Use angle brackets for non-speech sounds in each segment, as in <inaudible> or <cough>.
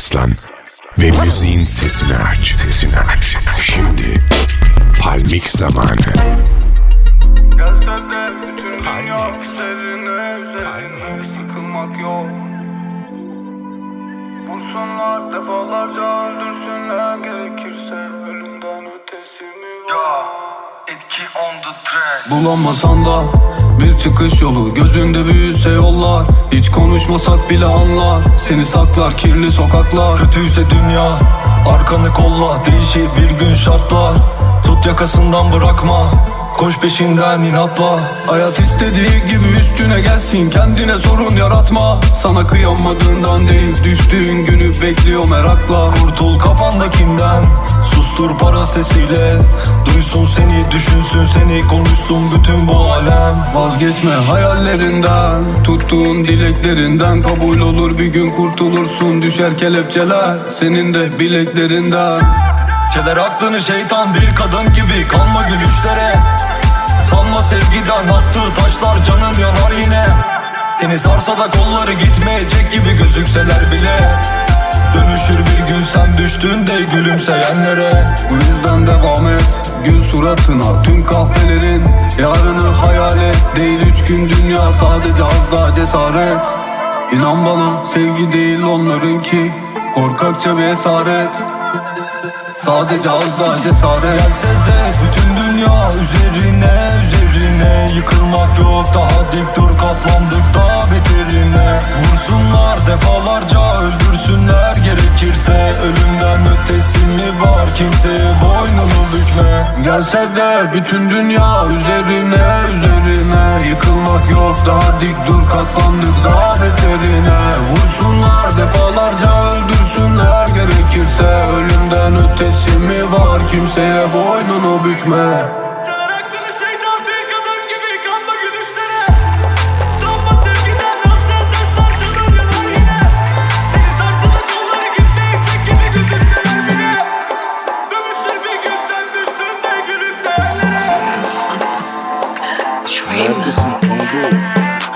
yaslan ve müziğin sesini aç. Sesini aç. Şimdi Palmik zamanı. Gelse de bütün dünya üzerine üzerine sıkılmak yok Vursunlar defalarca öldürsünler gerekirse ölümden ötesi mi var? Etki on the track Bulamasan da bir çıkış yolu Gözünde büyüse yollar. Hiç konuşmasak bile anlar. Seni saklar kirli sokaklar. Kötüyse dünya arkanı kolla. Değişir bir gün şartlar. Tut yakasından bırakma Koş peşinden inatla Hayat istediği gibi üstüne gelsin. Kendine sorun yaratma. Sana kıyamadığından değil Düştüğün günü bekliyor merakla. Kurtul kafandakinden Sustur para sesiyle. Duysun seni düşünsün seni Konuşsun bütün bu alem. Vazgeçme hayallerinden Tuttuğun dileklerinden. Kabul olur bir gün kurtulursun Düşer kelepçeler Senin de bileklerinden. Çeler aklını şeytan bir kadın gibi. Kalma gülüşlere Sanma sevgiden attığı taşlar canın yanar yine. Seni sarsa da kolları gitmeyecek gibi gözükseler bile. Dönüşür bir gün sen düştüğünde gülümseyenlere. Bu yüzden devam et Gül suratına. Tüm kahvelerin Yarını hayal et. Değil üç gün dünya sadece az daha cesaret. İnan bana sevgi değil onlarınki. Korkakça bir esaret. Sadece az daha cesaret. Gelse de bütün dünya üzerine üzerine Yıkılmak yok daha dik dur katlandık daha beterine. Vursunlar defalarca öldürsünler gerekirse. Ölümden ötesi mi var kimseye boynunu bükme. Gelse de bütün dünya üzerine üzerine. Yıkılmak yok daha dik dur katlandık daha beterine. Vursunlar defalarca öldürsünler gerekirse. Ölümden ötesi mi var kimseye boynunu bükme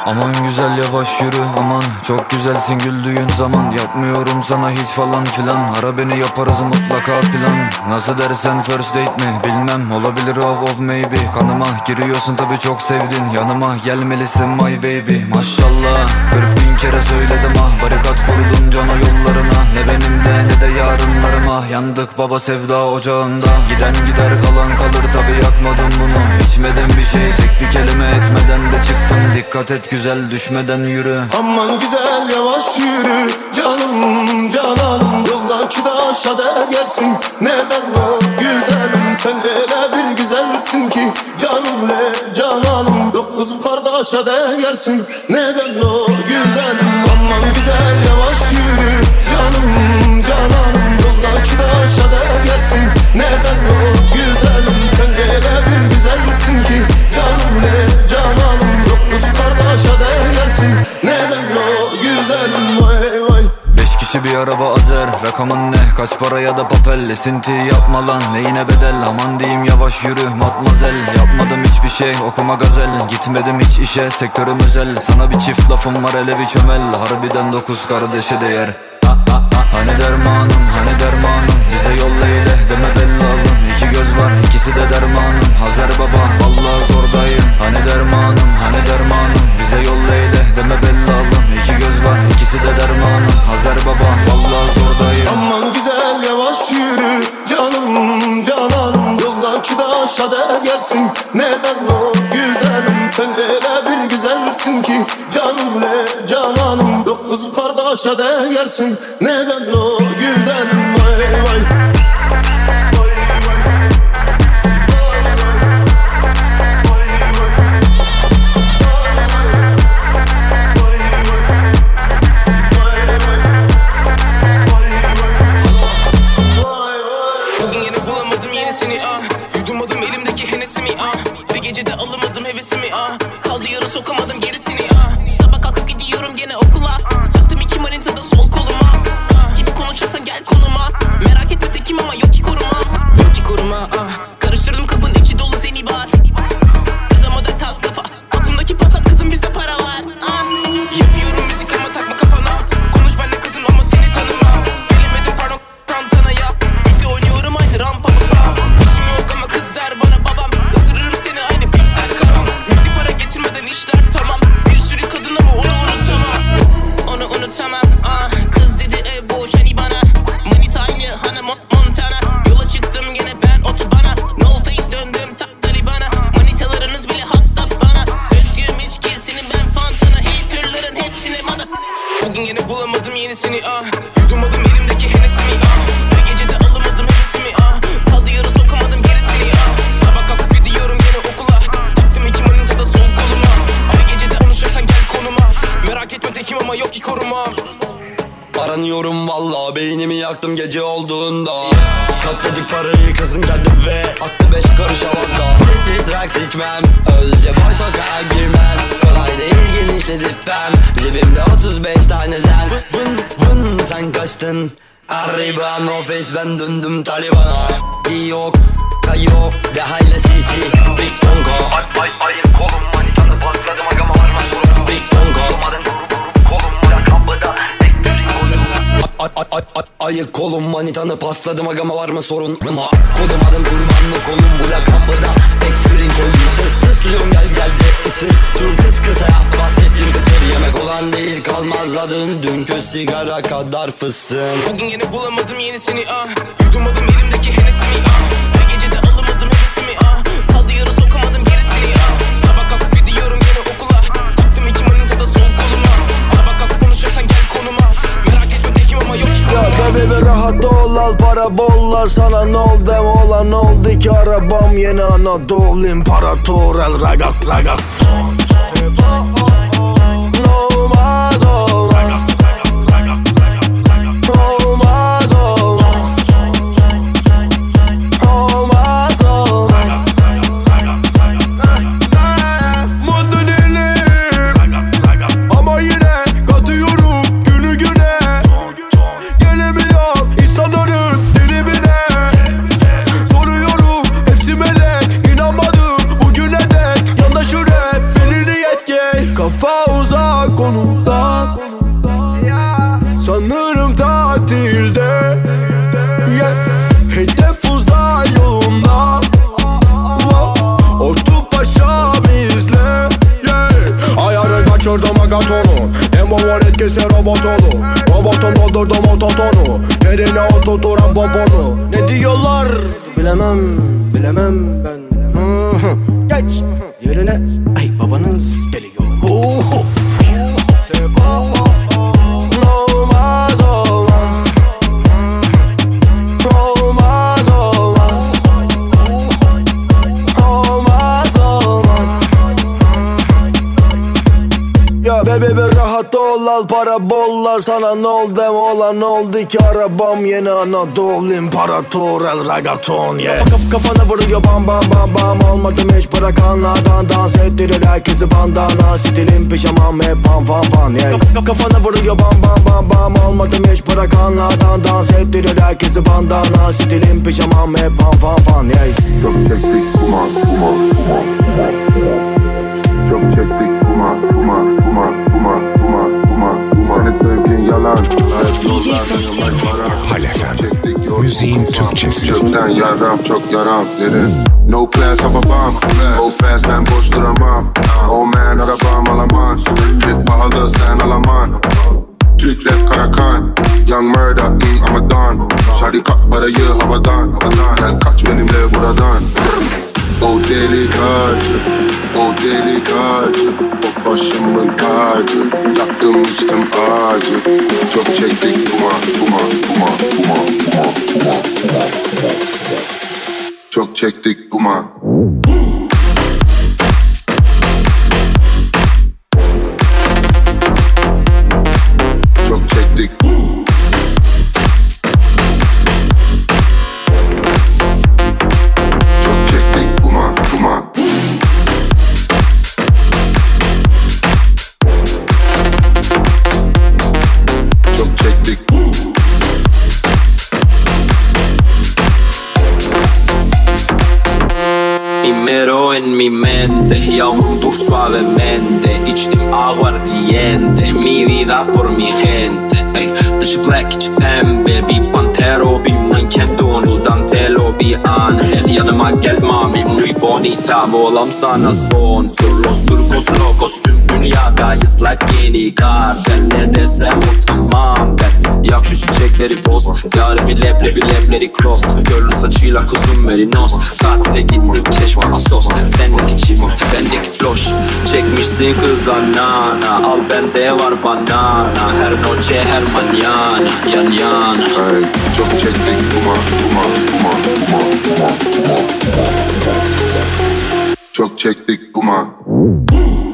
Aman güzel yavaş yürü aman. Çok güzelsin güldüğün zaman. Yapmıyorum sana hiç falan filan. Ara beni yaparız mutlaka plan. Nasıl dersen first date mi? Bilmem. Olabilir of of maybe. Kanıma giriyorsun tabi çok sevdin. Yanıma gelmelisin my baby. Maşallah. 40 bin kere söyledim ah. Barikat kurdum cana yollarına. Ne benimle ne de yarınlarıma. Yandık baba sevda ocağında. Giden gider kalan kalır tabi yakmadım bunu. İçmedim bir şey tek bir kelime etmeden de çıktım. Dikkat et güzel düşmeden yürü. Aman güzel yavaş yürü. Canım cananım Yoldaki taşa değersin neden o güzelim? Sen öyle bir güzelsin ki. Canım le cananım Dokuz kardeşe değersin neden o güzelim? Aman güzel yavaş yürü. Canım cananım Yoldaki taşa değersin neden o Kişi bir araba azer. Rakamın ne? Kaç para ya da papel? Esinti yapma lan. Neyine bedel? Aman diyeyim yavaş yürü matmazel. Yapmadım hiçbir şey okuma gazel. Gitmedim hiç işe sektörüm özel. Sana bir çift lafım var hele bir çömel. Harbiden dokuz kardeşe değer. Ha, ha, ha. Hani dermanım hani dermanım? Bize yolla ile deme bellalım. İki göz var ikisi de dermanım. Hazer baba vallahi zordayım. Hani dermanım hani dermanım? Bize yolla ile deme bellalım dermanım. Hazer baba vallahi zordayım. Aman güzel yavaş yürü. Canım cananım Yoldaki taşa değersin neden o güzelim? Sen öyle bir güzelsin ki. Canım le cananım Dokuz kardeşe değersin neden o yaktım gece olduğunda. Katladık parayı kızın geldi ve attı beş karış havada. Street drugs içmem Özce boy sokağa girmem. Kolay değil genişledim Cebimde 35 tane zen. Vın vın sen kaçtın. Arriba no face ben döndüm Taliban'a. Yok kayo de hayla sisi. Big Tonka Ay ay ayın kolum manitanı patladım agama varma sorun Big Tonka Ay ay ay ay ayı kolum manitanı pasladım agama var mı sorun? Ama Kodum adım kurban mı kolum bu lakabıda Ektirin kolum tıs tıslıyorum gel gel de ısır. Dur kız kısa bahsettim kısır Yemek olan değil kalmazladın dünkü sigara kadar fıstığım Bugün yine bulamadım yenisini ah. Yudumladım elimdeki Ya bebi bir rahat ol al para bol sana ne oldu olan oldu ki arabam yeni Anadolu imparator. El ragat ragat kaçırdım agatonu Emo etkisi robotonu Robotun doldurdum ototonu Derine oturturan poponu? Ne diyorlar? Bilemem bilemem ben. Geç yerine. Ay babanız sana ne oldu olan ne oldu ki? Arabam yeni Anadolu imparator el ragaton yeah Kaf kafana vuruyor bam bam bam bam. Olmadım hiç bırakanlardan dans ettirir herkesi bandana. Stilim pijamam hep fan fan fan yeah. Kaf kafana vuruyor bam bam bam bam. Olmadım hiç bırakanlardan dans ettirir herkesi bandana. Stilim pijamam hep fan fan fan yeah. Çok çektik kumar, kumar, kumar, kumar. Çok çektik kumar, kumar, kumar, yalan. DJ Festival. Halefem. Müziğin Türkçesi. Çöpten yaram, çok yaram derin. No class babam Go fast ben boş duramam Oh man arabam alamam Sürekli pahalı sen alaman Türk rap karakan Young murder mm, I'm a don Şadi kalk parayı havadan Gel kaç benimle buradan O deli tacı O deli tacı O başımın tacı Yaktım içtim acı Çok çektik duman duman duman duman duman duman duman Çok çektik duman suavemente İçtim aguardiente, mi vida por mi gente. Ey, Dışı black içi pembe, bir pantero Bir manken donu dantelo, bir angel. Yanıma gel mami, muy bonita olam sana sponsor Los turcos locos tüm dünyadayız Like yeni kartel Ne desem o tamam der Yak şu çiçekleri boz. Yarimi leblebi lebleri cross. Görlü saçıyla kuzum merinos. Tatile gittik çeşme asos. Sendeki çift bendeki floş. Çekmişsin kıza nana. Al bende var banana. Her noche her mañana. Yan yana. Ay, çok çektik. Duman, duman, duman, duman, duman, duman. Çok çektik. Duman. Çok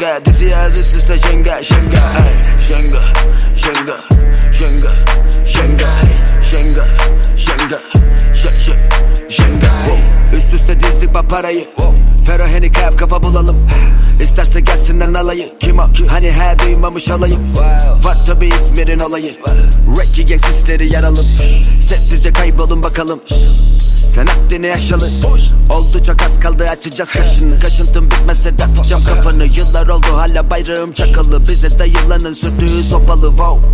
jenga, dizi yaz üst üste jenga, jenga. Jenga, jenga, jenga, jenga, jenga, jenga, je- je- jenga. Üst üste dizdik bak Fero handicap kafa bulalım. İsterse gelsinler alayı. Kim o? Hani he duymamış olayım Var tabi İzmir'in olayı. Reggae gang sisleri yaralım. Sessizce kaybolun bakalım. Sen haddini yaşalı. Oldu çok az kaldı açacağız kaşını. Kaşıntım bitmezse dağıtacağım kafanı. Yıllar oldu hala bayrağım çakalı. Bize de yılanın sürtüğü sopalı. Wow.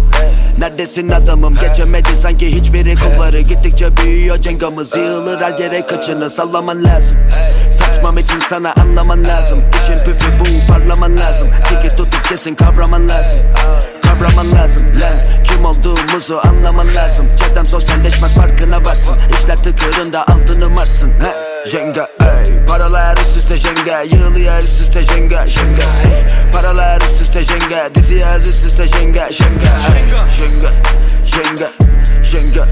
Neredesin adamım? Geçemedi sanki hiçbiri kulları Gittikçe büyüyor cengamız. Yığılır her yere kaçını. Sallaman lazım. Saçmam için sana anlaman lazım. İşin püfü bu parlaman lazım. Siki tutup kesin kavraman lazım. Kavraman lazım lan. Kim olduğumuzu anlaman lazım. Çetem sosyalleşmez farkına varsın. İşler tıkırında altını marsın. He. Jenga ey. Paralar üst üste jenga Yığılıyor üst üste jenga jenga ey. Paralar üst üste jenga Dizi yaz üst üste jenga jenga ey. Jenga jenga jenga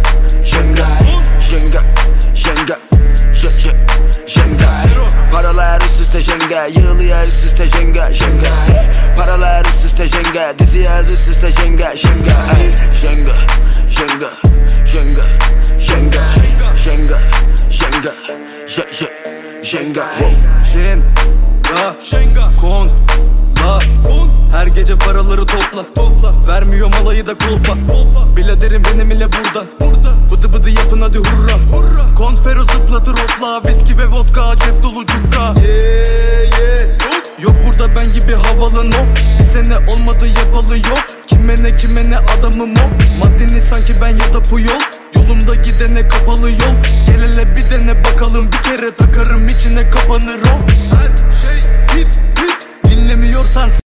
jenga jenga jenga je- je- jenga Paralar üst üste jenga Yığılıyor üst üste jenga jenga Paralar üst üste jenga Dizi yaz üst üste jenga jenga Jenga jenga jenga jenga jenga jenga je- je- jenga Jenga Jenga Kon La. Kon. Her gece paraları topla Topla. Vermiyor malayı da kulpa. Kulpa. Biladerim benim ile burada. Burada Bıdı bıdı yapın hadi hurra. Hurra. Konfero zıplatır hopla Viski ve vodka cep dolu cukka. Yeah yeah. Yok burada ben gibi havalı no. Bir sene olmadı yapalı yok. Kime ne kime ne adamım o Maddeni sanki ben ya da Puyol. Yolumda gidene kapalı yol. Gel hele bir dene bakalım Bir kere takarım içine kapanır o. Her şey hit hit. Dinlemiyorsan s-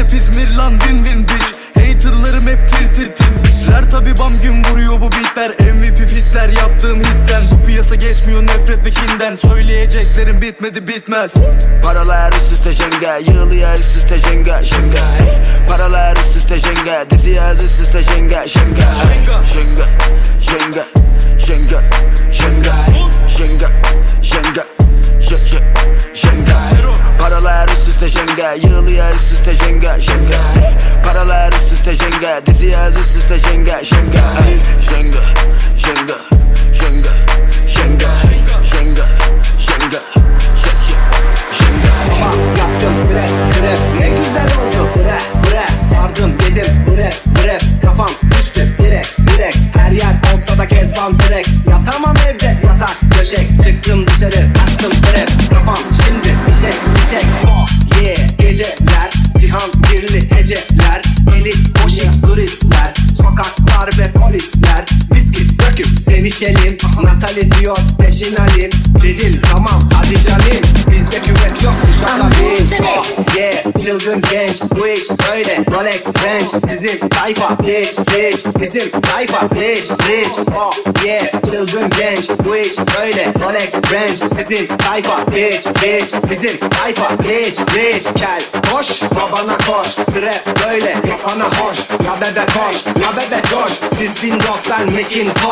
Rap İzmir lan win win bitch Haterlarım hep tir tir tit Rer tabi bam gün vuruyor bu beatler. MVP fitler yaptığım hitten Bu piyasa geçmiyor nefret ve kinden. Söyleyeceklerim bitmedi bitmez. Paralar üst üste jenga Yığılıyor üst üste jenga jenga Paralar üst üste jenga Dizi yaz üst üste jenga jenga Jenga jenga jenga jenga jenga jenga je- je- jenga Paralar üst üste jenga Yığılıyor üst üste jenga jenga Paralar üst üste jenga Dizi yaz üst üste jenga jenga Jenga jenga jenga jenga jenga jenga je- je- jenga Yaptım bre bre ne güzel oldu. Bre bre Sardım yedim. Bre bre kafam düştü. Direkt direkt Her yer olsa da kezban direkt. Yatamam evde yatak döşek Çıktım dışarı kaçtım trap Kafam şimdi dişek dişek Oh yeah geceler Cihan kirli heceler Elit boşik turistler Sokaklar ve polisler Viski döküp sevişelim. Natali diyor peşin alim Dedim tamam hadi canım. Bizde küvet yok şaka biz Oh yeah çılgın genç. Bu iş böyle. Rolex Range Sizin tayfa rich rich Bizim tayfa rich rich Oh yeah çılgın genç. Bu iş böyle. Rolex Range Sizin tayfa rich rich Bizim tayfa rich rich Kel koş babana koş. Trap böyle kafana hoş. Ya bebe koş ya bebe coş. Siz bin dostlar Macintosh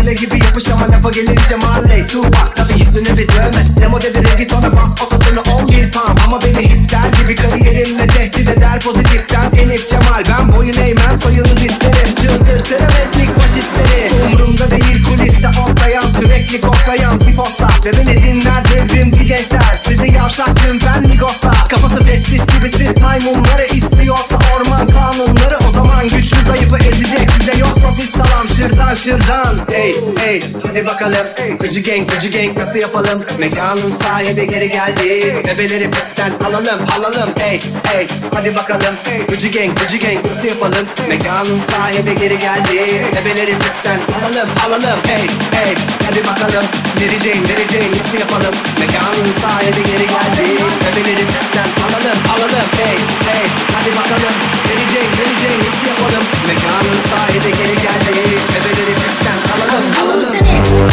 yapış ama lafa gelince Marley Tupac tabi yüzüne bir dövme. Demo devirildi sonra bas ototunu 10 yıl tam Ama beni hitler gibi kariyerimle tehdit eder pozitiften Elif Cemal. Ben boyun eğmem soyunu bizlere Çıldırtırım etnik faşistleri. Umurumda değil kuliste otlayan sürekli koklayan sifoslar Ve beni dinler devrimci gençler. Sizi yavşak lümpen migoslar. Kafası testis gibisi maymunları istiyorsa orman kanunları. O zaman güçlü zayıfı ezecek size yoksa siz salam. Şırdan şırdan Hey hey hadi bakalım. Gıcı gang gıcı gang nasıl yapalım? Mekanın sahibi geri geldi. Bebeleri pistten alalım alalım. Hey hey hadi bakalım. Gıcı gang gıcı gang nasıl yapalım? Mekanın sahibi geri geldi. Bebeleri pistten alalım alalım. Hey hey hadi bakalım. Mary Jane nasıl yapalım? Mekanın sahibi geri geldi. Bebeleri pistten alalım alalım. Hey hey hadi bakalım. Mary Jane nasıl yapalım? Mekanın sahibi geri geldi alalım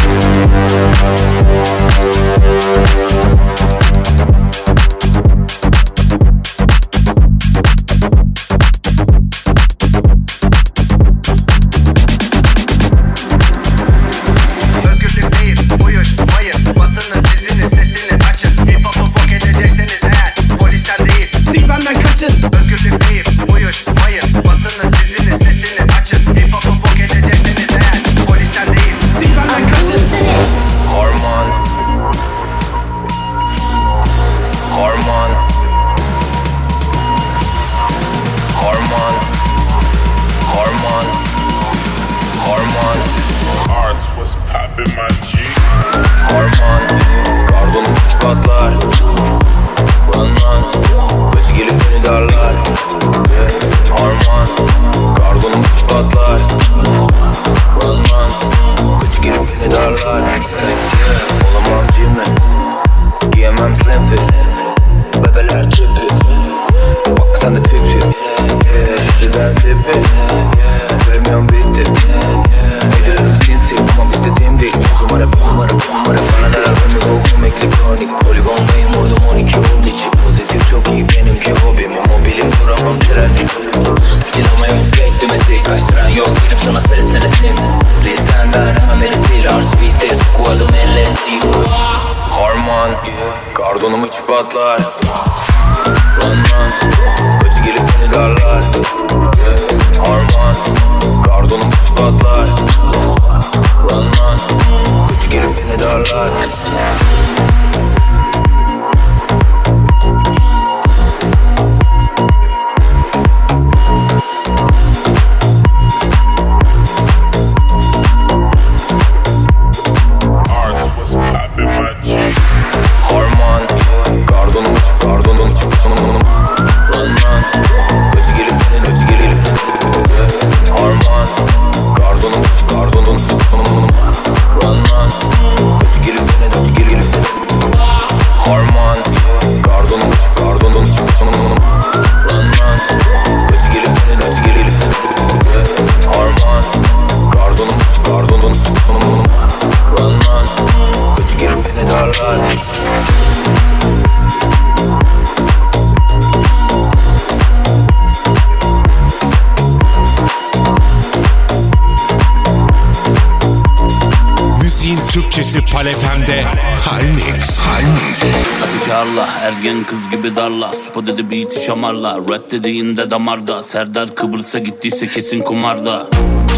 Palefem'de Halmix. Hatice Arla ergen kız gibi darla. Supa dedi beat'i şamarla Rap dediğinde damarda. Serdar Kıbrıs'a gittiyse kesin kumarda.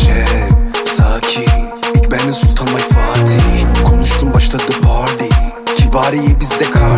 Cem, sakin. İlk benle Sultan Mike Fatih. Konuştum başladı party. Kibariye bizde kardi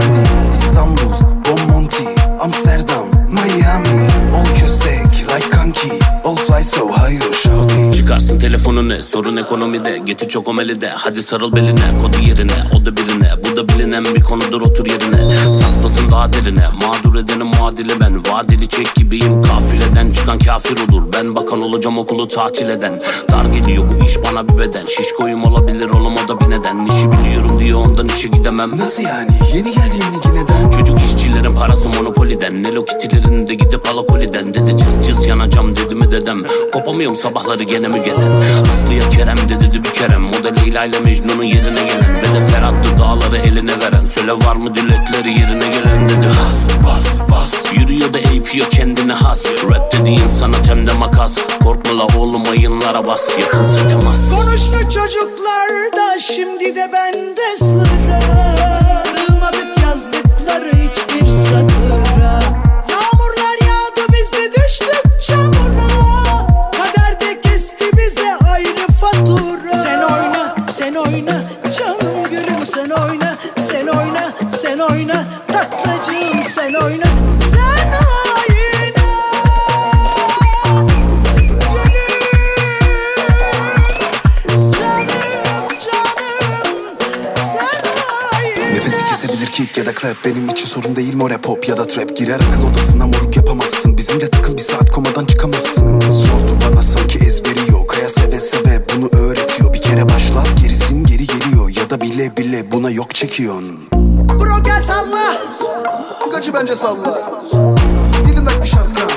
shawty Çıkarsın telefonu ne? Sorun ekonomide Getir çok omelide. Hadi sarıl beline Kodu yerine o da birine Bu da bilinen bir konudur otur yerine. Saklasın daha derine Mağdur edenin muadili ben. Vadeli çek gibiyim kafileden Çıkan kafir olur. Ben bakan olacağım okulu tatil eden. Dar geliyor bu iş bana bir beden. Şişkoyum olabilir oğlum o da bir neden. İşi biliyorum diye ondan işe gidemem. Nasıl yani? Yeni geldim yeni neden? Çocuk işçilerin parası monopoliden. Nelo kitilerin de gidip alakoliden. Dedi cız cız yanacağım dedi mi dedem. Kopamıyorum sabahları gene mügeden. Aslıya Kerem de dedi bir kerem. O da Leyla ile Mecnun'un yerine gelen. Ve de Ferhat'tı dağları eline veren Söyle var mı dilekleri? Yerine gelen dedi Has bas bas. Yürüyor da eğitiyor kendine has. Rap dediğin sanat hem de makas. Korkma la oğlum ayınlara bas. Yakınsa temas. Konuştu çocuklar da şimdi de bende sıra. Sığmadık yazdıkları hiçbir satıra. Yağmurlar yağdı biz de düştük çamura. Kader de kesti bize ayrı fatura. Sen oyna, sen oyna Canım clap Benim için sorun değil more pop ya da trap. Girer akıl odasına moruk yapamazsın. Bizimle takıl bir saat komadan çıkamazsın. Sordu bana sanki ezberi yok. Hayat seve seve bunu öğretiyor. Bir kere başlat gerisin geri geliyor. Ya da bile bile buna yok çekiyorsun. Bro gel salla. Gacı bence salla. Dilimdeki bir şatkan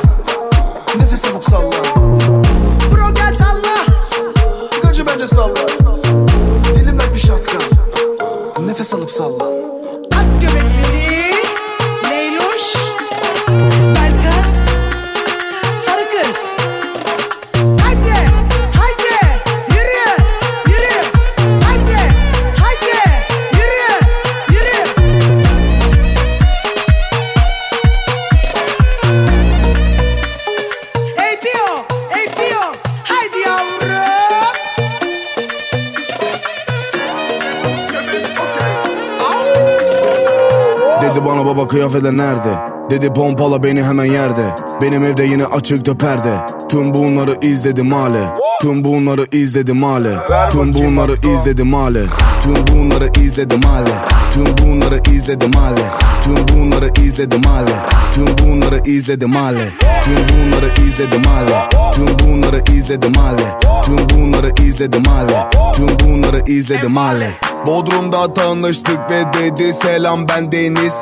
kıyafetler nerede? Dedi pompala beni hemen yerde Benim evde yine açıktı perde Tüm bunları izledim hale Tüm bunları izledim hale Tüm bunları izledim hale Tüm bunları izledim hale Tüm bunları izledim hale Tüm bunları izledim hale Tüm bunları izledim hale Tüm bunları izledim hale Tüm bunları izledim hale Tüm bunları izledim hale Tüm bunları izledim hale Bodrum'da tanıştık ve dedi selam ben Deniz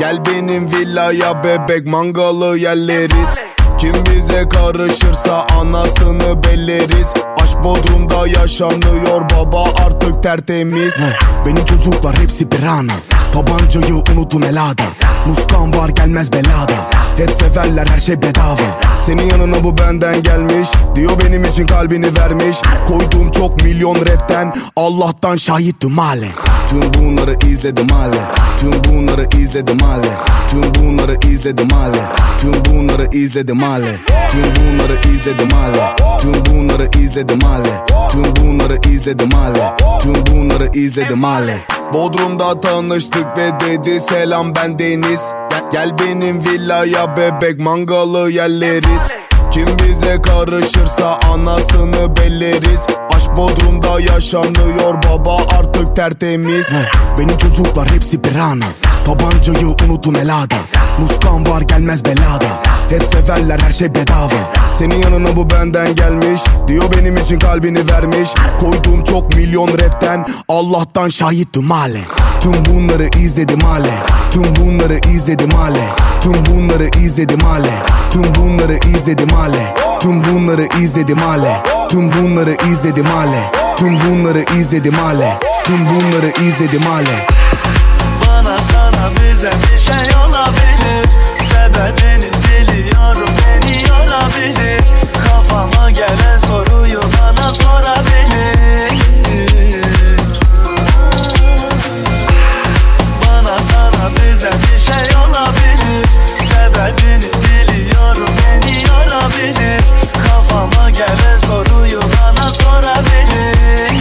Gel, benim villaya bebek mangalı yerleriz. Kim bize karışırsa anasını belleriz. Aşk Bodrum'da yaşanıyor baba artık tertemiz. Benim çocuklar hepsi bir ana Tabancayı unutun elada. Muskan var gelmez belada. Hep severler her şey bedava. Senin yanına bu benden gelmiş. Diyor benim için kalbini vermiş. Koyduğum çok milyon rapten Allah'tan şahittim hale Tüm bunları izledim hale Tüm bunları izledim hale Tüm bunları izledim hale Tüm bunları izledim hale Tüm bunları izledim hale Tüm bunları izledim hale Tüm bunları izledim hale Tüm bunları izledim hale Bodrum'da tanıştık ve dedi selam ben Deniz. Gel, benim villaya bebek mangalı yerleriz. Kim bize karışırsa anasını belleriz Bodrum'da yaşanıyor baba artık tertemiz. Benim çocuklar hepsi bir ana Tabancayı unutun elada. Muskan var gelmez belada. Hep severler her şey bedava. Senin yanına bu benden gelmiş. Diyor benim için kalbini vermiş. Koyduğum çok milyon rapten Allah'tan şahittim hale. Tüm bunları izledim hale. Tüm bunları izledim hale. Tüm bunları izledim hale. Tüm bunları izledim hale. Tüm bunları izledim hale Tüm bunları izledim hale. Tüm bunları izledim hale. Tüm bunları izledim hale. Bana sana bize bir şey olabilir. Sebebini biliyorum beni yorabilir. Kafama gelen soruyu bana sorabilir. Bana sana bize bir şey olabilir. Sebebini biliyorum beni yorabilir Kafama gelen soruyu bana sorabilir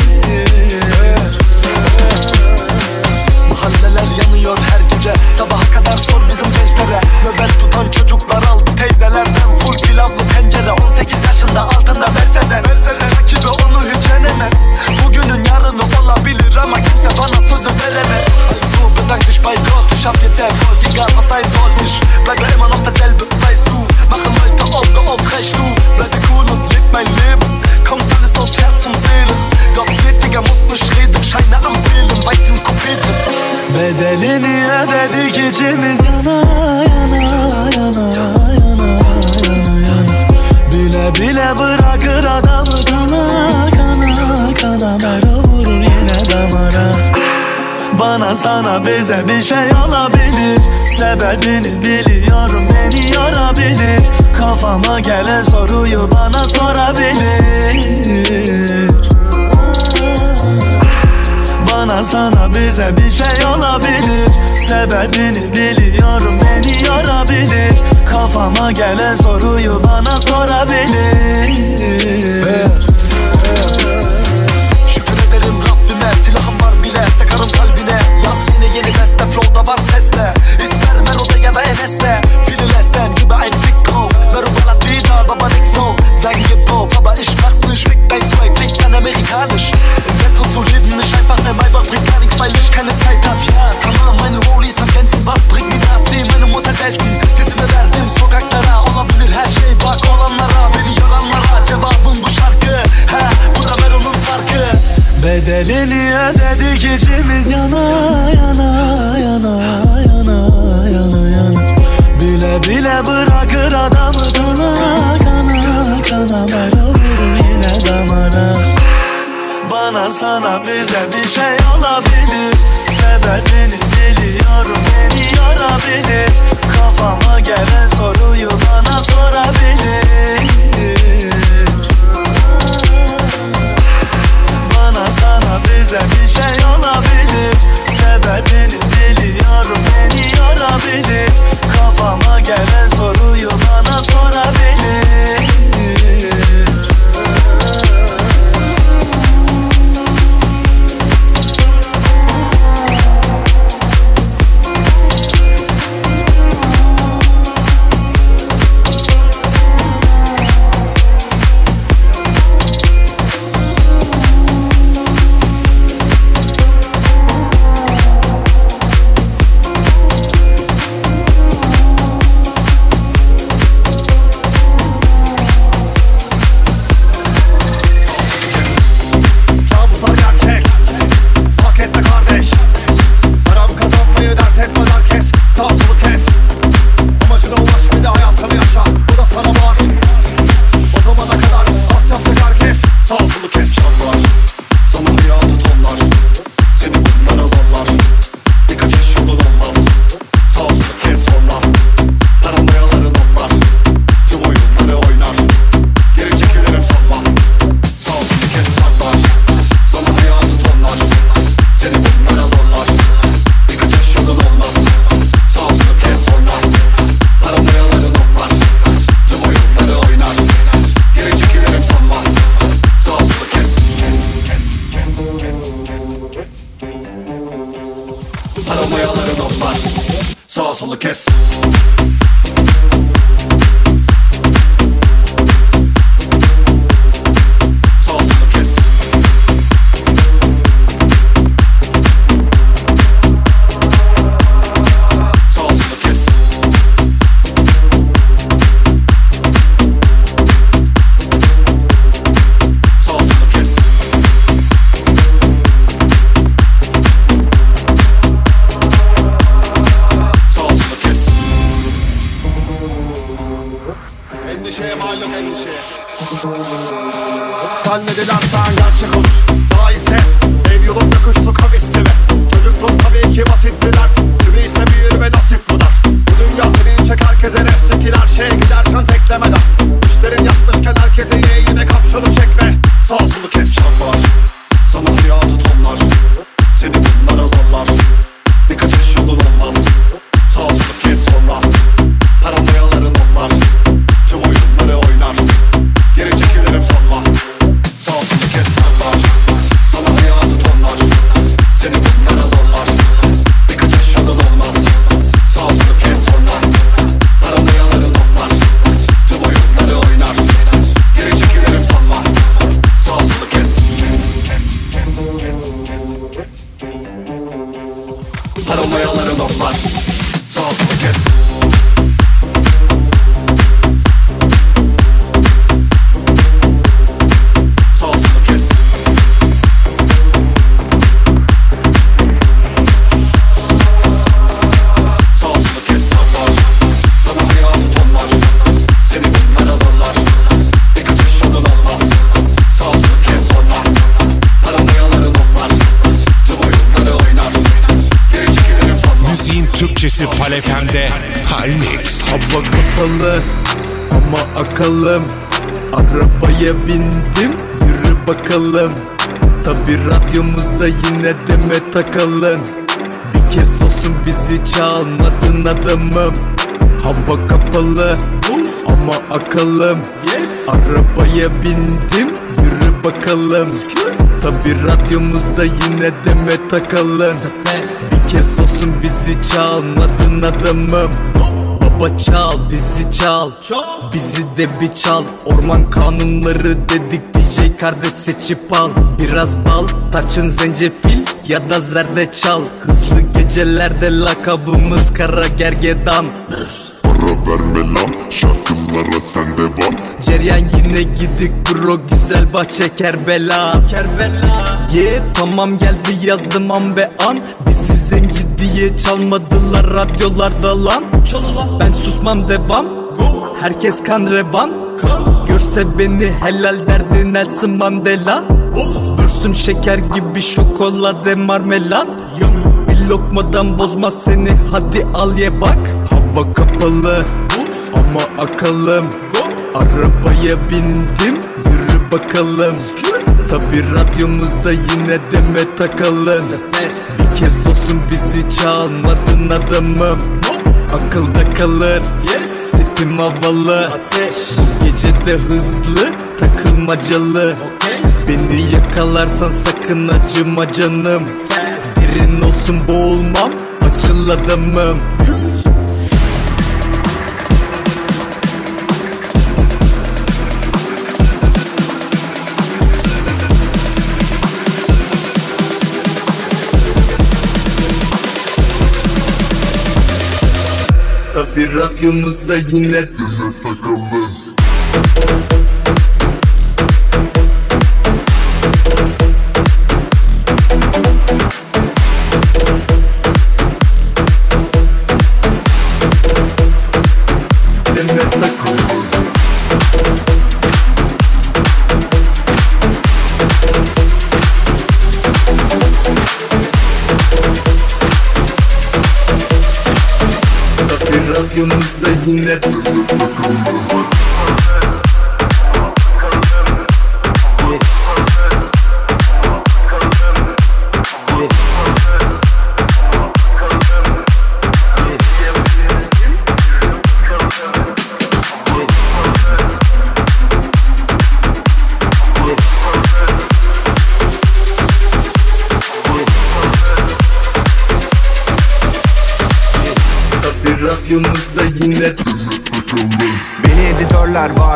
Yine bir şey olabilir Sebebini biliyorum beni yorabilir Kafama gelen soruyu bana sorabilir. Bana sana bize bir şey olabilir. Sebebini biliyorum beni yorabilir Kafama gelen soruyu bana sorabilir. var sesle. İster Melo'da ya da Enes'te Filesten gibi ein Fick drauf Mero ballert wieder, aber nix so Sein Gebot, aber ich mach's nicht Fick dein Swag, klingt dann amerikanisch. Im Ghetto zu leben, nicht einfach der Maybach Bringt gar nichts, weil ich keine Zeit hab. Ja, tamam, meine Rollies am Grenzen Was bringt mir das? Seh meine Mutter selten. Sesimi verdim sokaklara Olabilir her şey, bak olanlara Beni yoranlara Cevabım bu şarkı He, bu da Mero'nun farkı Bedelini ödedik içimiz yana yana yana yana yana yana. Bile bile bırakır adamı kana kana kana. Bana vurur yine damara Bana sana bize bir şey olabilir. Sebebini biliyorum beni yarabilir. Kafama gelen soruyu bana sorabilir. bize bir şey olabilir. Sebebini biliyorum beni yorabilir. Kafama gelen soruyu bana sorabilir. hustle a kiss. Kral FM'de Palmix Hava kapalı ama akalım. Arabaya bindim yürü bakalım. Tabi radyomuzda yine deme takalım. Bir kez olsun bizi çalmadın adamım. Hava kapalı ama akalım. Arabaya bindim yürü bakalım. Tabi radyomuzda yine deme takalım. Bir kez olsun bizi çalmadın adamım. Baba çal bizi çal. Bizi de bir çal. Orman kanunları dedik DJ kardeş seçip al. Biraz bal tarçın zencefil ya da zerdeçal Hızlı gecelerde lakabımız kara gergedan. Para verme lan şarkılara sen devam Ceryan yine gidik bro güzel bahçe Kerbela. Kerbela. Yeah tamam geldi yazdım an ve an. Bizi diye çalmadılar radyolarda lan. Ben susmam devam. Herkes kan revan. Görse beni helal derdi Nelson Mandela. Vursun şeker gibi şokolade marmelat. Bir lokmadan bozmaz seni hadi al ye bak. Hava kapalı ama akalım. Arabaya bindim yürü bakalım. Tabi radyomuzda yine deme takalım Bir kez olsun bizi çalmadın adamım. Akılda kalır. Tipim havalı. Bu gece de hızlı takılmacalı. Beni yakalarsan sakın acıma canım. Derin olsun boğulmam açıl adamım Tabi radyomuzda yine takıldı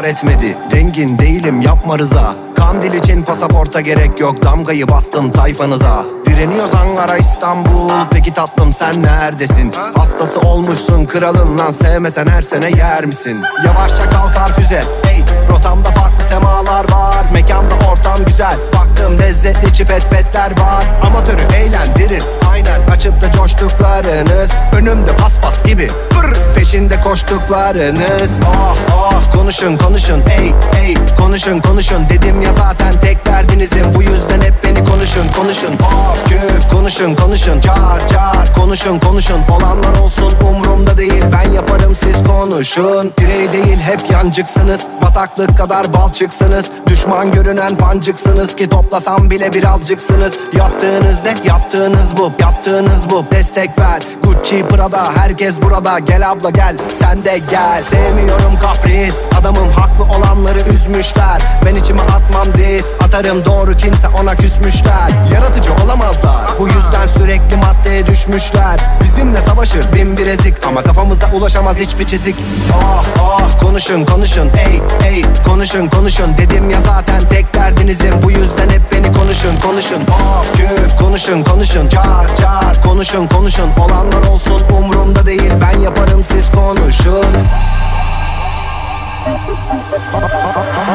var etmedi. Dengin değilim yapma rıza. Kandil için pasaporta gerek yok Damgayı bastım tayfanıza. Direniyoruz Ankara İstanbul. Peki tatlım sen neredesin? Hastası olmuşsun kralın lan. Sevmesen her sene yer misin? Yavaşça kalkar füze. Hey rotamda farklı semalar var. Mekanda ortam güzel. Baktım lezzetli çipet petler var. Amatörü eğlendirir Aynen açıp da coştuklarınız. Önümde paspas gibi Pır, Peşinde koştuklarınız. Ah ah konuşun konuşun. Ey ey konuşun konuşun. Dedim ya zaten tek derdinizin Bu yüzden hep beni konuşun konuşun. Of küf konuşun konuşun. Car car konuşun konuşun. Olanlar olsun umrumda değil. Ben yaparım siz konuşun. Birey değil hep yancıksınız. Bataklık kadar balçıksınız Düşman görünen fancıksınız Ki toplasam bile birazcıksınız. Yaptığınız ne? Yaptığınız bu Yaptığınız bu destek ver. Gucci Prada herkes burada. Gel abla gel sen de gel. Sevmiyorum kapris Adamım haklı olanları üzmüşler. Ben içime atmam diz Atarım doğru kimse ona küsmüşler. Yaratıcı olamazlar Bu yüzden sürekli maddeye düşmüşler. Bizimle savaşır bin bir ezik. Ama kafamıza ulaşamaz hiçbir çizik. Ah ah konuşun konuşun. Ey ey konuşun konuşun. Dedim ya zaten tek derdinizin Bu yüzden hep beni konuşun konuşun. Of küf konuşun konuşun. Car car konuşun konuşun. Olanlar olsun umrumda değil. Ben yaparım siz konuşun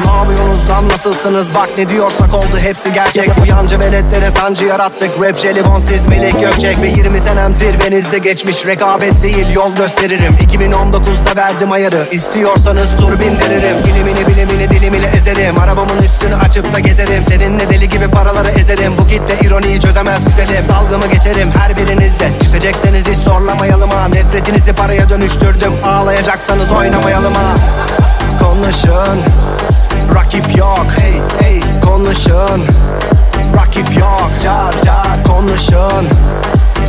ne yapıyorsunuz nasılsınız? Bak ne diyorsak oldu. Hepsi gerçek. Bu yancı veletlere sancı yarattık. Rap jelibon siz Melek Gökçek Ve 20 senem zirvenizde geçmiş Rekabet değil. Yol gösteririm. 2019'da verdim ayarı. İstiyorsanız tur bindiririm Bilimini bilimini dilimini ezerim. Arabamın üstünü açıp da gezerim. Seninle deli gibi paraları ezerim. Bu kitle ironiyi çözemez güzelim. Dalgamı geçerim her birinizle. Küsecekseniz hiç zorlamayalım ha. Nefretinizi paraya dönüştürdüm. Ağlayacaksanız oynamayalım ha Konuşun. Rakip yok hey hey konuşun. Rakip yok car car konuşun.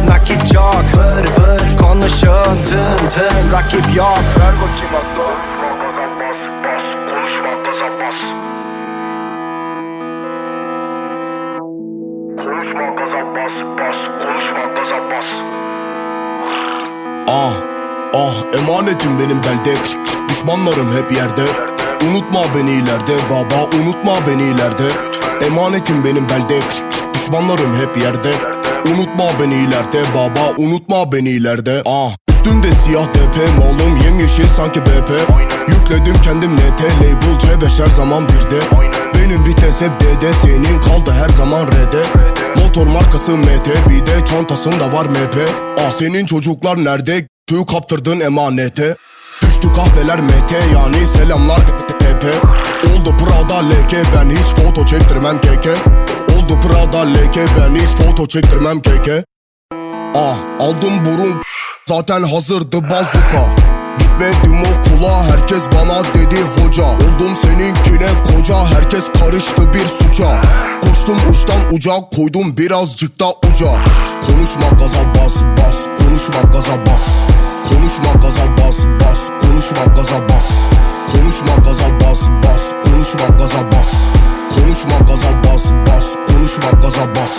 Nakit çok Vır vır konuşun. Tın tın. Rakip yok. Ver bakayım aklı Ah ah emanetim benim belde Düşmanlarım hep yerde. Unutma beni ileride baba unutma beni ileride. Emanetim benim belde Düşmanlarım hep yerde. Unutma beni ileride baba unutma beni ileride. Ah Üstünde siyah DP malım yemyeşil sanki BP Yükledim kendim NT label C5 her zaman birde. Benim vites hep DD senin kaldı her zaman R'de. Motor markası MT bir de çantasında var MP Ah senin çocuklar nerede? Tüy kaptırdın emanete Düştü kahveler MT yani selamlar TP Oldu Prada leke ben hiç foto çektirmem keke Oldu Prada leke ben hiç foto çektirmem keke Ah aldım burun zaten hazırdı bazuka. Gitmedim okula herkes bana dedi hoca. Oldum seninkine koca herkes karıştı bir suça. Koştum uçtan uca koydum birazcık da uca. Konuşma gaza bas bas konuşma gaza bas Konuşma gaza bas bas konuşma gaza bas Konuşma gaza bas bas konuşma gaza bas Konuşma gaza bas bas konuşma gaza bas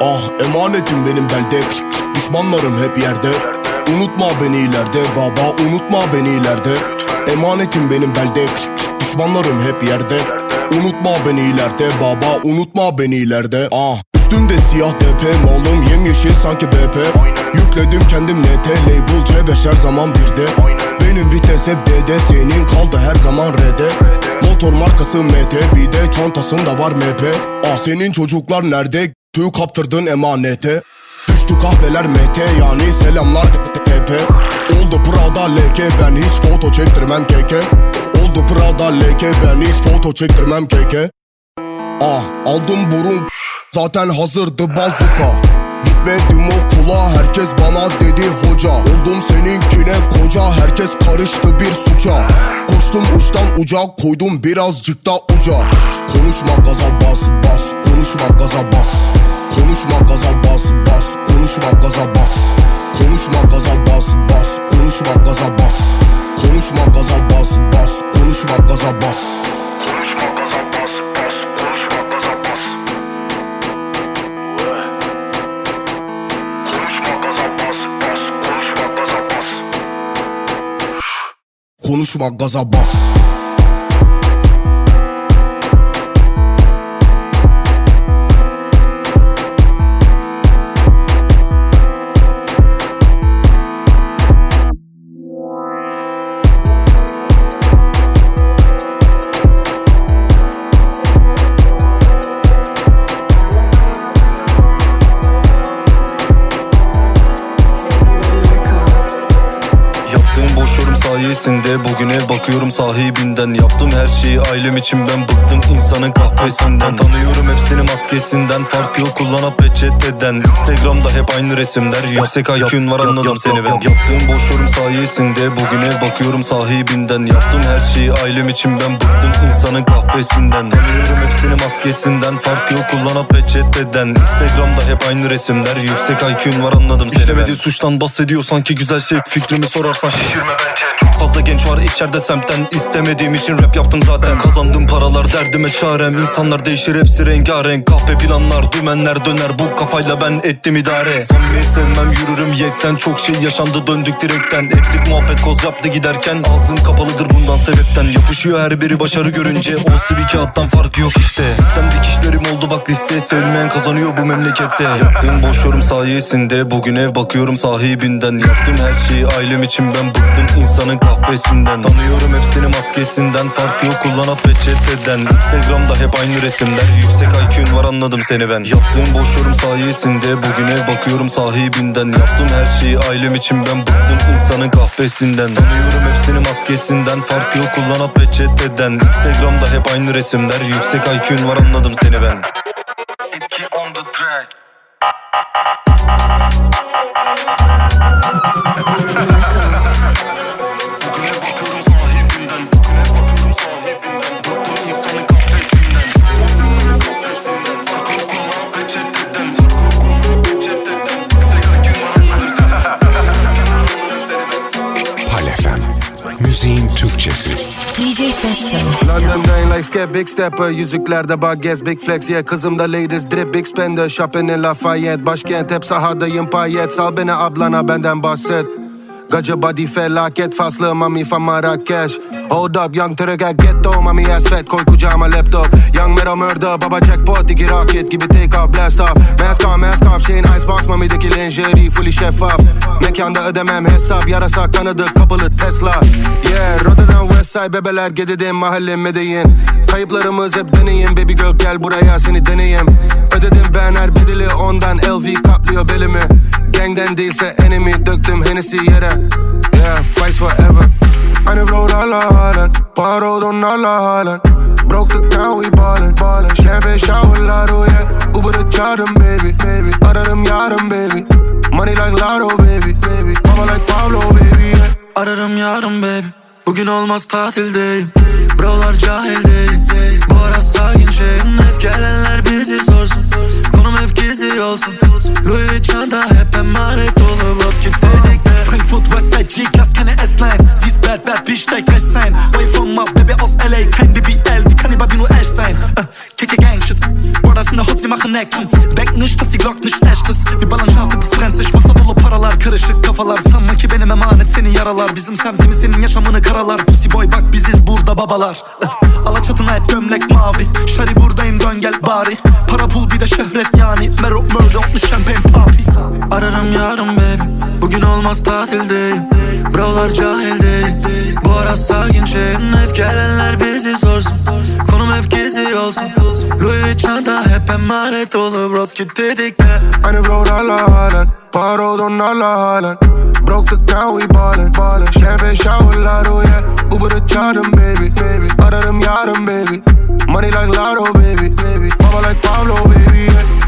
Ah emanetim benim belde Düşmanlarım hep yerde Unutma beni ileride baba unutma beni ileride Emanetim benim belde. Düşmanlarım hep yerde. Unutma beni ileride baba unutma beni ileride. Ah Üstünde siyah DP malım yemyeşil sanki BP Yükledim kendim NT label C5 her zaman birde. Benim vites hep DD senin kaldı her zaman R'de. Motor markası MT bir de çantasında var MP Ah senin çocuklar nerede? Tüy kaptırdın emanete Düştü kahveler MT yani selamlar TP Oldu Prada leke ben hiç foto çektirmem keke Oldu Prada leke ben hiç foto çektirmem keke Ah aldım burun zaten hazırdı bazuka. Gitmedim okula herkes bana dedi hoca. Oldum seninkine koca herkes karıştı bir suça. Koştum uçtan uca koydum birazcık da uca. Konuşma gaza bas bas konuşma gaza bas Konuşma gaza bas bas konuşma gaza bas Konuşma gaza bas bas konuşma gaza bas Konuşma gaza bas bas konuşma gaza bas Konuşma gaza bas Yaptığım Şeyi ailem için ben bıktım insanın kahpesinden Tanıyorum hepsini maskesinden. Fark yok kullanıp peçeteden Instagram'da hep aynı resimler. Yüksek IQ'un var anladım seni ben. Yaptığım boş yorum sayesinde Bugüne bakıyorum sahibinden. Yaptım her şeyi ailem için ben bıktım insanın kahpesinden Tanıyorum hepsini maskesinden. Fark yok kullanıp peçeteden Instagram'da hep aynı resimler. Yüksek IQ'un var anladım seni İşlemediği suçtan bahsediyor sanki güzel şey. Fikrimi sorarsan. Şişirme bence fazla genç var içeride semtten istemediğim için rap yaptım zaten. Kazandığım paralar derdime çarem. İnsanlar değişir hepsi rengarenk. Kahpe planlar dümenler döner. Bu kafayla ben ettim idare. Samimi sevmem yürürüm yekten. Çok şey yaşandı döndük direkten. Ettik muhabbet koz yaptı giderken. Ağzım kapalıdır bundan sebepten. Yapışıyor her biri başarı görünce. O bir kağıttan farkı yok işte. Sistem dikişlerim oldu bak liste Sevilmeyen kazanıyor bu memlekette. Yaptığım boş yorum sayesinde Bugün ev bakıyorum sahibinden. Yaptım her şeyi ailem için ben bıktım. İnsanın kahpesinden Tanıyorum hepsini maskesinden. Fark yok kullanat peçeteden Instagram'da hep aynı resimler. Yüksek IQ'un var anladım seni ben. Yaptığım boş yorum sayesinde Bugün ev bakıyorum sahibinden. Yaptım her şeyi ailem için ben bıktım insanın kahpesinden. Tanıyorum hepsini maskesinden. Fark yok kullanat peçeteden Instagram'da hep aynı resimler. Yüksek IQ'un var anladım seni ben. Etki on the track <laughs> Marco. DJ Festo. London'dayım like skep big stepper Yüzüklerde bak gez big flex Yeah kızım da ladies drip big spender Shopping in Lafayette Başkent hep sahadayım payet Sal beni ablana benden bahset Gacı body felaket faslı mami from Marrakeş Hold up young Türk at ghetto Mami fat koy kucağıma laptop. Young Mero murder baba jackpot iki rocket gibi take off blast off. Mask on mask off şeyin icebox mamideki lingerie fully şeffaf Mekanda ödemem hesap yarasa tanıdık kapılı Tesla. Yeah Rotterdam Westside bebeler gededim mahalle Medellin. Kayıplarımız hep deneyim baby girl gel buraya seni deneyim. Ödedim ben her bedeli ondan LV kaplıyor belimi Gangden değilse enemy döktüm Hennessy yere. Yeah fights forever. Aynı road hala halen Parod onlarla halen Broke the town we ballin' ballin' Champagne showerlar oh yeah. Uber'ı çağırdım baby baby. Ararım yarın baby. Money like lotto baby baby. Mama like Pablo baby yeah. Ararım yarın baby. Bugün olmaz tatildeyim Brolar cahil değil. Bu ara sakin şeyim Hep Konum hep gizli olsun Louis çanta hep emanet dolu Basket dedik de Frankfurt Westside G-Class keine S-Line Sie bad, bad, bitch, steigt rechts sein Way from my baby aus LA Kein BBL, wie kann die nur echt sein? Äh, Kicke Gang Shit. Brothers in der Hut, sie machen Action Denk nicht, dass die Glock nicht echt ist Wir ballern scharf das brennt sich Masa dolu paralar, karışık kafalar. Sanma ki benim emanet seni yaralar. Bizim semtimiz senin yaşamını karalar. Pussy boy bak biziz burada babalar. Äh, Alaçatına hep gömlek mavi. Şari buradayım dön gel bari. Para pul bir de şöhret yani. Mero murder otlu champagne papi. Ararım yarın baby. Bugün olmaz tatildeyim Brolar cahil değil Bu ara sakin şeyim Hep gelenler bizi sorsun. Konum hep gizli olsun. Louis çanta hep emanet dolu Bros git dedik de. Aynı hala halen Parod onlarla halen Broke the town we ballin' ballin' Champagne showerlar oh yeah. Uber'ı çağırdım baby baby. Ararım yarın baby. Money like lotto baby baby. Mama like Pablo baby yeah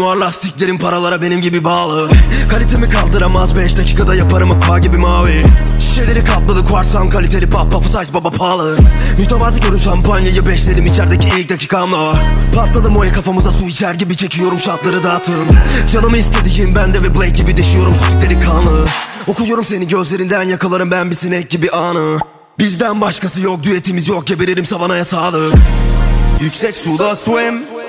muar lastiklerin paralara benim gibi bağlı. Kalitemi kaldıramaz 5 dakikada yaparım aqua gibi mavi. Şişeleri kapladı kuarsan kaliteli pop pop size baba pahalı. Mütevazı görün şampanyayı beşlerim içerideki ilk dakikamla. Patladım o el kafamıza su içer gibi çekiyorum şatları dağıtırım. Canımı istediğim bende ve Blake gibi deşiyorum sütükleri kanlı. Okuyorum seni gözlerinden yakalarım ben bir sinek gibi anı. Bizden başkası yok düetimiz yok geberirim savanaya sağlık Yüksek suda swim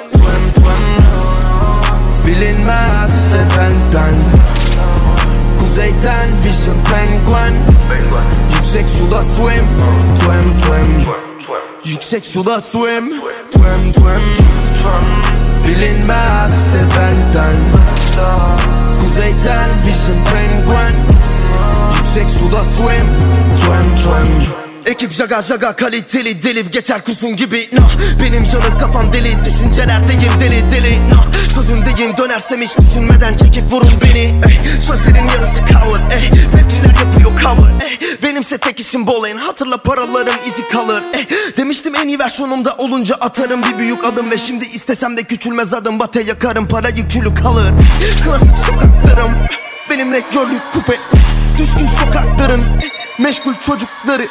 Bilinmez de benden Kuzeyden vision penguin. Yüksek suda swim. Twim twim Yüksek suda swim. Twim twim Bilinmez de benden Kuzeyden vision penguin. Yüksek suda swim. Twim twim Ekip jaga jaga kaliteli deli geçer kurşun gibi nah Benim canım kafam deli düşüncelerdeyim deli deli nah Sözündeyim dönersem hiç düşünmeden çekip vurun beni eh. Sözlerin yarısı cover eh. Rapçiler yapıyor cover eh. Benimse tek işim bolayın hatırla paraların izi kalır eh. Demiştim en iyi versiyonumda olunca atarım bir büyük adım Ve şimdi istesem de küçülmez adım bate yakarım parayı külü kalır Klasik sokaklarım benim rektörlük kupe Düşkün sokakların Meşgul çocukları.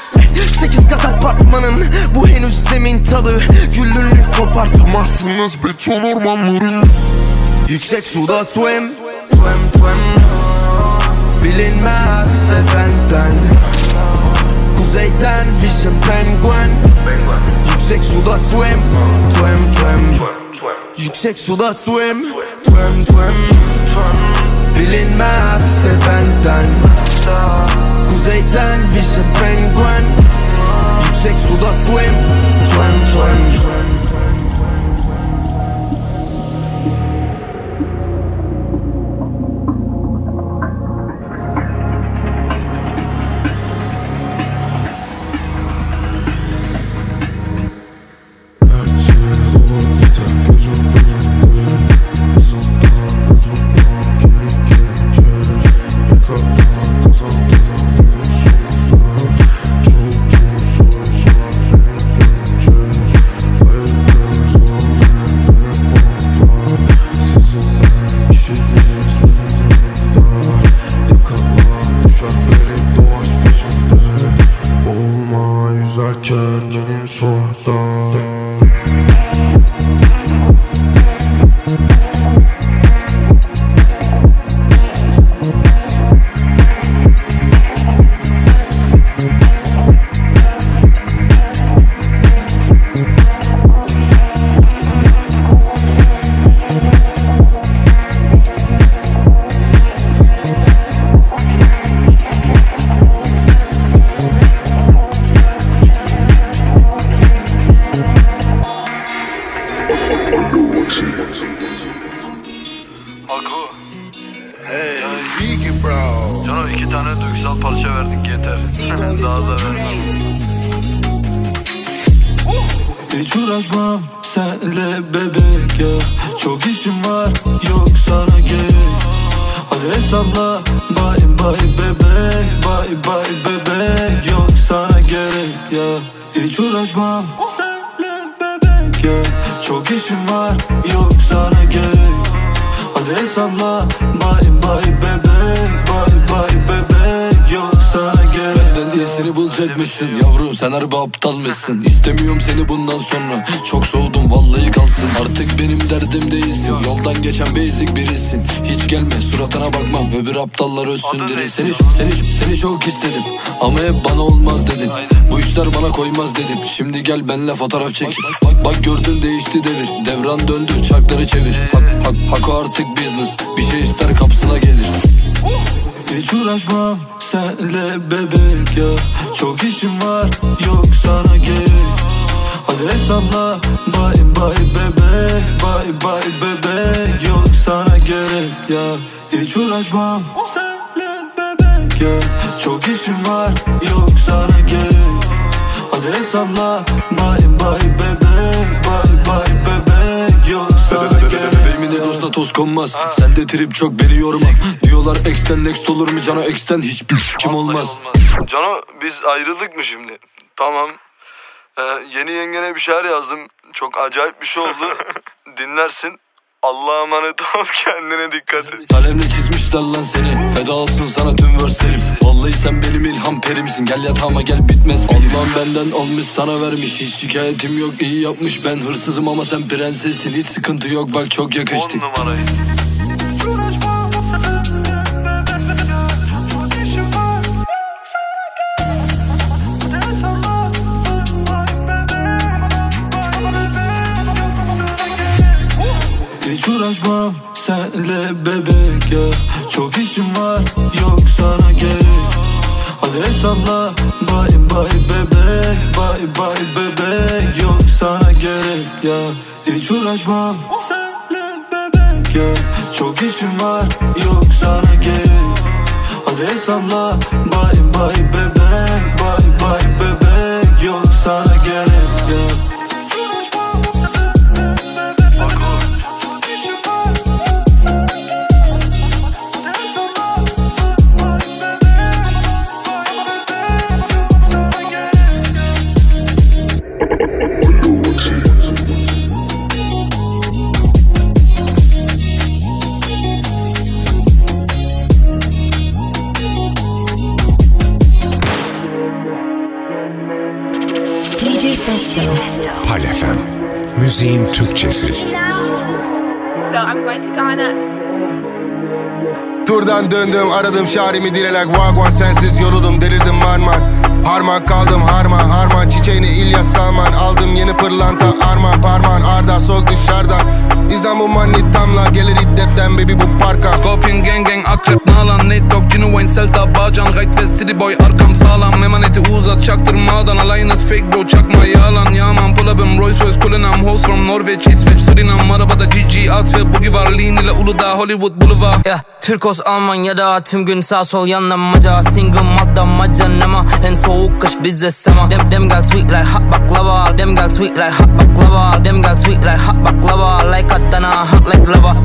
Sekiz kat apartmanın Bu henüz zemin talı Güllünlük kopartamazsınız beton ormanların. Yüksek suda swim. Twim twim Bilinmez de benden. Kuzeyden vision penguin. Yüksek suda swim. Twim twim Yüksek suda swim. Twim twim Bilinmez de benden Şeytan Vision penguen Yüksek suda swim. Twen twen Olma Harbi aptalmışsın İstemiyorum seni bundan sonra. Çok soğudum vallahi kalsın. Artık benim derdim değilsin. Yoldan geçen basic birisin. Hiç gelme suratına bakmam. Öbür aptallar ölsün diri Seni, seni, seni çok istedim. Ama hep bana olmaz dedin. Bu işler bana koymaz dedim. Şimdi gel benle fotoğraf çek. Bak bak gördün değişti devir Devran döndü çarkları çevir. Hak, hak, hak artık business. Bir şey ister kapısına gelir. Hiç uğraşmam senle bebek ya. Çok işim var yok sana gerek. Hadi hesapla bye bye bebek Bye bye bebek. Yok sana gerek ya. Hiç uğraşmam senle bebek ya. Çok işim var yok sana gerek. Hadi hesapla bye bye bebek Egosuna toz konmaz Sende trip çok beni yorma Diyorlar ex'ten next olur mu cana ex'ten hiçbir kim olmaz Cano biz ayrıldık mı şimdi? Tamam. Ee, yeni yengene bir şeyler yazdım. Çok acayip bir şey oldu. <laughs> Dinlersin. Allah'a emanet ol <laughs> kendine dikkat et. Kalemle çizmişler lan seni Feda olsun sana tüm verslerim Vallahi sen benim ilham perimsin. Gel yatağıma gel bitmez. Allah'ım benden olmuş sana vermiş. Hiç şikayetim yok iyi yapmış. Ben hırsızım ama sen prensessin Hiç sıkıntı yok bak çok yakıştık numarayı. Hiç uğraşmam senle bebek ya. Çok işim var yok sana gerek Hadi hesapla. Bye bye bebek Bye bye bebek yok sana gerek ya. Hiç uğraşmam senle bebek ya. Çok işim var. Yok sana gerek. Hadi hesapla. Bye bye bebek Bye bye bebek yok sana gerek FM. Müziğin Türkçesi. So I'm going to Ghana. Turdan döndüm aradım şarimi direlek. Wagwan sensiz yoruldum delirdim marman Harman kaldım harman harman. Çiçek chain'i İlyas Salman. Aldım yeni pırlanta arman parmağın Arda soğuk dışarıdan. İstanbul manitamla gelir iddepten baby bu parka. Scorpion gang gang akrep nalan Nate Dogg Genuine Selta Bağcan Right West City Boy. Arkam sağlam Emaneti uzat. Çaktırmadan Alayınız fake bro çakma yalan Yaman. Pull up'ım Rolls Royce kullanam Hoes from Norveç İsveç Surinam. Arabada GG at ve boogie var Lean ile Uludağ Hollywood Boulevard. Yeah, Türkos Almanya'da tüm gün sağ sol yanlamaca. Single malta macanama. En soğuk kış bize sema. Dem, dem gal sweet like hot baklava. Dem gal sweet like hot baklava. Dem gal sweet like hot baklava. Like Adana hot like lava.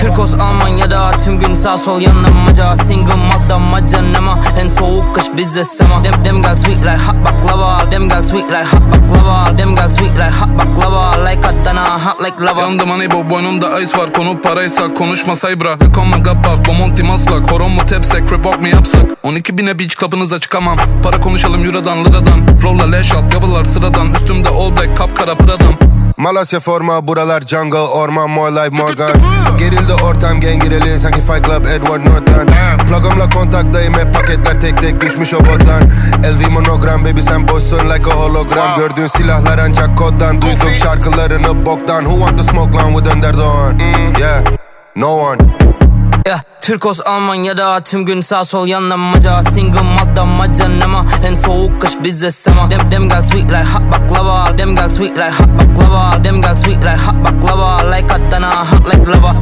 Türkos Almanya'da tüm gün sağ sol yanlamaca. Single malta macanama. En soğuk kış bize sema. Dem, dem gal sweet like hot baklava. Dem gal sweet like hot baklava. Dem gal sweet like hot baklava. Like Adana hot like lava. Yandım hani bu boynumda ice var. Konu paraysa konuşma saybra Hükoma gabbak Bomonti maslak. Horon mu tepsek Report mu yapsak? 12 bine beach club'ınıza çıkamam. Para konuşalım euradan liradan. Flow'la leş alt gavalar sıradan. Üstümde all black kapkara pıradan. Malasya forma buralar jungle orman more life more guns Gerildi ortam gengireli sanki Fight Club Edward Norton. Plug'ımla kontaktayım hep paketler tek tek düşmüş o bottan. LV monogram baby sen boşsun like a hologram. Gördüğün silahlar ancak koddan. Duydum şarkılarını boktan. Who want to smoke lan with Önder Doğan Yeah no one Yeah, Türkos Almanya'da tüm gün sağ sol yanlamaca Single malta macanama. En soğuk kış bize sema. Dem, dem gal sweet like hot baklava. Dem gal sweet like hot baklava. Dem gal sweet like hot baklava. Like Adana hot like lava.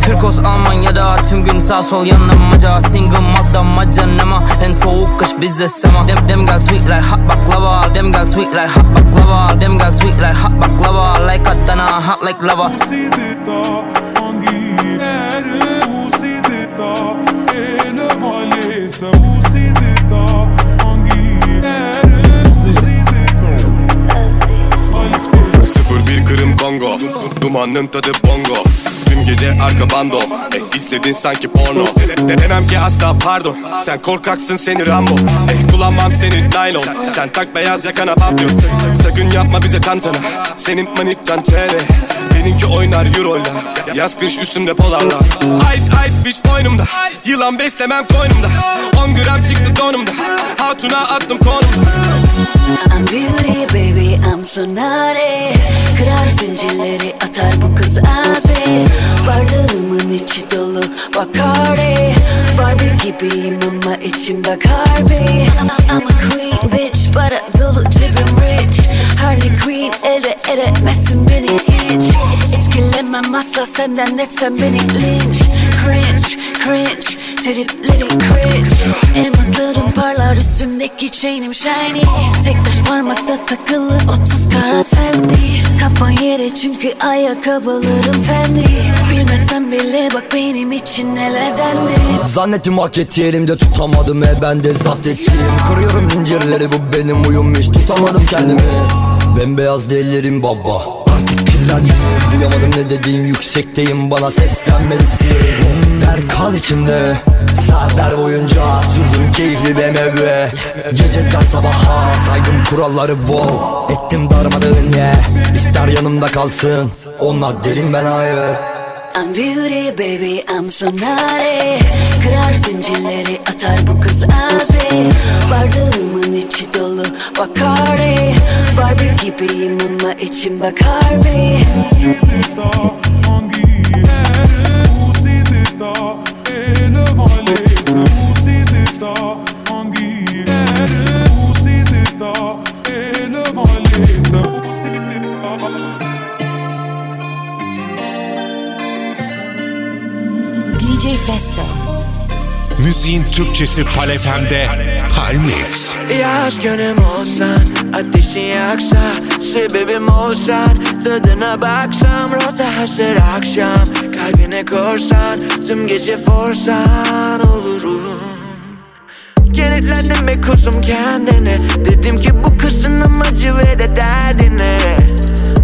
Türkos Almanya'da tüm gün sağ sol yanlamaca Single malta macanama. En soğuk kış bize sema. Dem, dem gal sweet like hot baklava. Dem gal sweet like hot baklava. Dem gal sweet like hot baklava. Like Adana hot like lava É cabeça, o Dumanın tadı bongo. Tüm gece arka bando. Eh, istedin sanki porno. De- de- Demem ki asla pardon. Sen korkaksın seni Rambo. Eh kullanmam seni naylon. Sen tak beyaz yakana papyon Sakın yapma bize tantana. Senin maniktan tele Benimki oynar euroyla. Yaz kış üstümde polarla. Ice ice bitch boynumda. Yılan beslemem koynumda. 10 gram çıktı donumda. Hatuna attım konumda I'm beauty baby So naughty Kırar zincirleri atar bu kız azi Bardağımın içi dolu Bacardi Barbie gibiyim ama içim Bacardi I'm, I'm a queen bitch Para dolu cebim rich. Harley Quinn elde edemezsin beni hiç. Etkilenmem asla senden etsem beni linç. Cringe cringe Triplerin cringe Elmaslarım parlar üstümdeki chainim shiny. Tek taş parmakta takılı 30 karat fancy. Kafan yere çünkü ayakkabılarım fendi. Bilmesen bile bak benim için neler dendi. Zannettim hak elimde tutamadım e ben de zapt Kırıyorum zincirleri bu benim uyum hiç tutamadım kendimi. Bembeyaz dellerim baba. Artık kirlendim. Duyamadım ne dediğin yüksekteyim. Bana seslenmelisin Der kal içimde. Saatler boyunca sürdüm keyifli BMW Geceden sabaha saydım kuralları wow Ettim darmadağın ye yeah. İster yanımda kalsın. Onlar derin ben hayır I'm beauty baby I'm so naughty. Kırar zincirleri atar bu kız azi Bardağımın içi dolu Bacardi. Barbie gibiyim ama içim Bacardi Türkçesi Pal FM'de Palmix. Yaz günüm olsan Ateşi yaksa Sebebim olsan Tadına baksam Rota hazır akşam. Kalbine korsan Tüm gece forsan olurum. Kenetlendim be kuzum kendine. Dedim ki bu kızın amacı ve de derdine.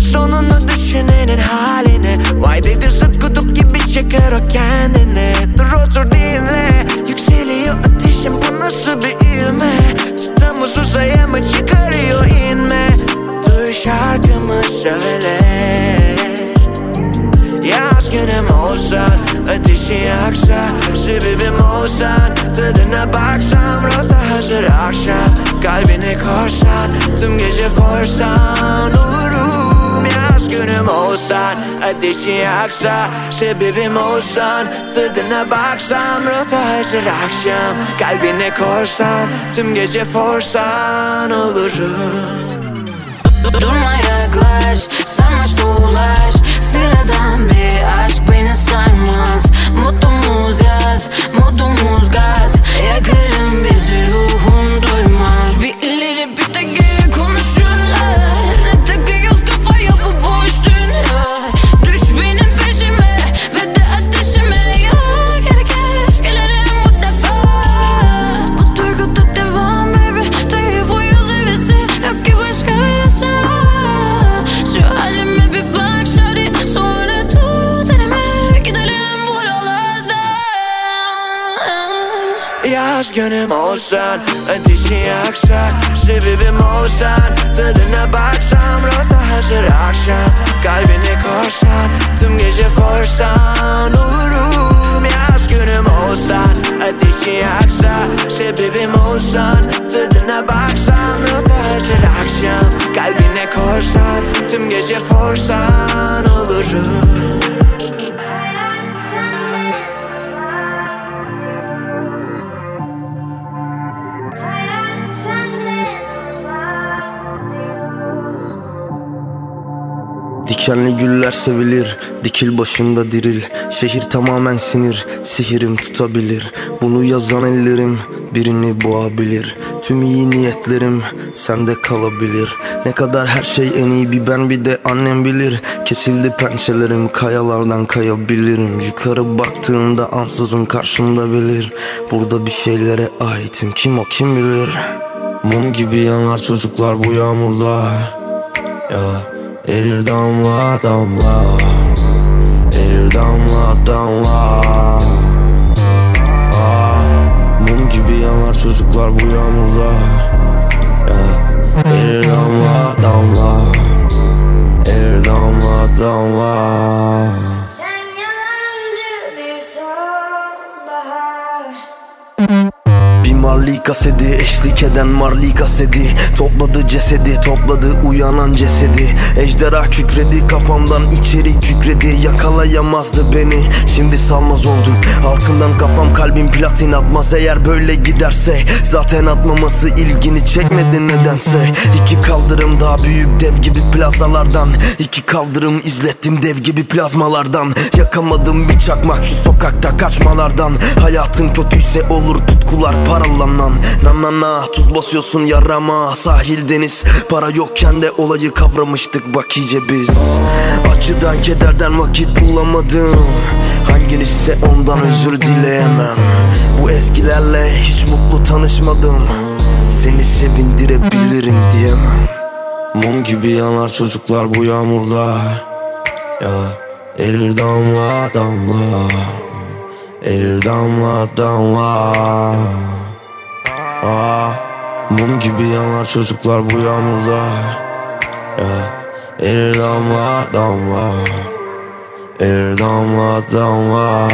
Sonunu düşünenin haline. Vay dedi zıt kutup gibi çeker o kendine. Dur otur dinle Ateşim bu nasıl bir ilme Çıtamız uzaya mı çıkarıyor inme Duy şarkımı söyle Yaz günüm olsan Ateşi yaksa Sebebim olsan Tadına baksam Rota hazır akşam Kalbini korsan Tüm gece forsan Olurum günüm olsan Ateşi yaksa Sebebim olsan Tadına baksam Rota hazır akşam Kalbine korsan Tüm gece forsan Olurum. Durma yaklaş Sarmaş dolaş Sıradan bir aşk beni sarmaz. Mutlumuz yaz Modumuz gaz Yakarım bizi buralardan Yaz günüm olsan Ateşi yaksa Sebebim olsan Tadına baksam Rota hazır akşam. Kalbini korsan Tüm gece forsan. Olurum Yaz günüm olsan Ateşi yaksa Sebebim olsan Tadına baksam Rota hazır akşam. Kalbine korsan Tüm gece forsan. Olurum Dikenli güller sevilir, dikil başında diril. Şehir tamamen sinir, sihirim tutabilir. Bunu yazan ellerim birini boğabilir. Tüm iyi niyetlerim sende kalabilir. Ne kadar her şey en iyi bir ben bir de annem bilir. Kesildi pençelerim kayalardan kayabilirim. Yukarı baktığımda ansızın karşımda belir Burada bir şeylere aitim. Kim o kim bilir? Mum gibi yanar çocuklar bu yağmurda. Ya Erir damla damla. Erir damla damla. Ah, Mum gibi yanar çocuklar bu yağmurda. Ya. Erir damla damla. Erir damla damla Bir marli kaseti eşlik eden marli kaseti Topladı cesedi topladı uyanan cesedi. Ejderha kükredi kafamdan içeri kükredi. Yakalayamazdı beni şimdi salmaz olduk Altından kafam kalbim platin atmaz. Eğer böyle giderse Zaten atmaması ilgini çekmedi nedense. İki kaldırım daha büyük dev gibi plazalardan. İki kaldırım izlettim dev gibi plazmalardan. Yakamadım bir çakmak şu sokakta kaçmalardan. Hayatın kötüyse olur tutkular paralanan Na na na. Tuz basıyorsun yarama. Sahil deniz. Para yokken de olayı kavramıştık bak iyice biz. Acıdan kederden vakit bulamadım. Hanginizse ondan özür dileyemem. Bu eskilerle hiç mutlu tanışmadım. Seni sevindirebilirim diyemem. Mum gibi yanar çocuklar bu yağmurda. Ya erir damla damla. Erir damla damla ah, Mum gibi yanar çocuklar bu yağmurda. Ya erir damla damla. Erir damla damla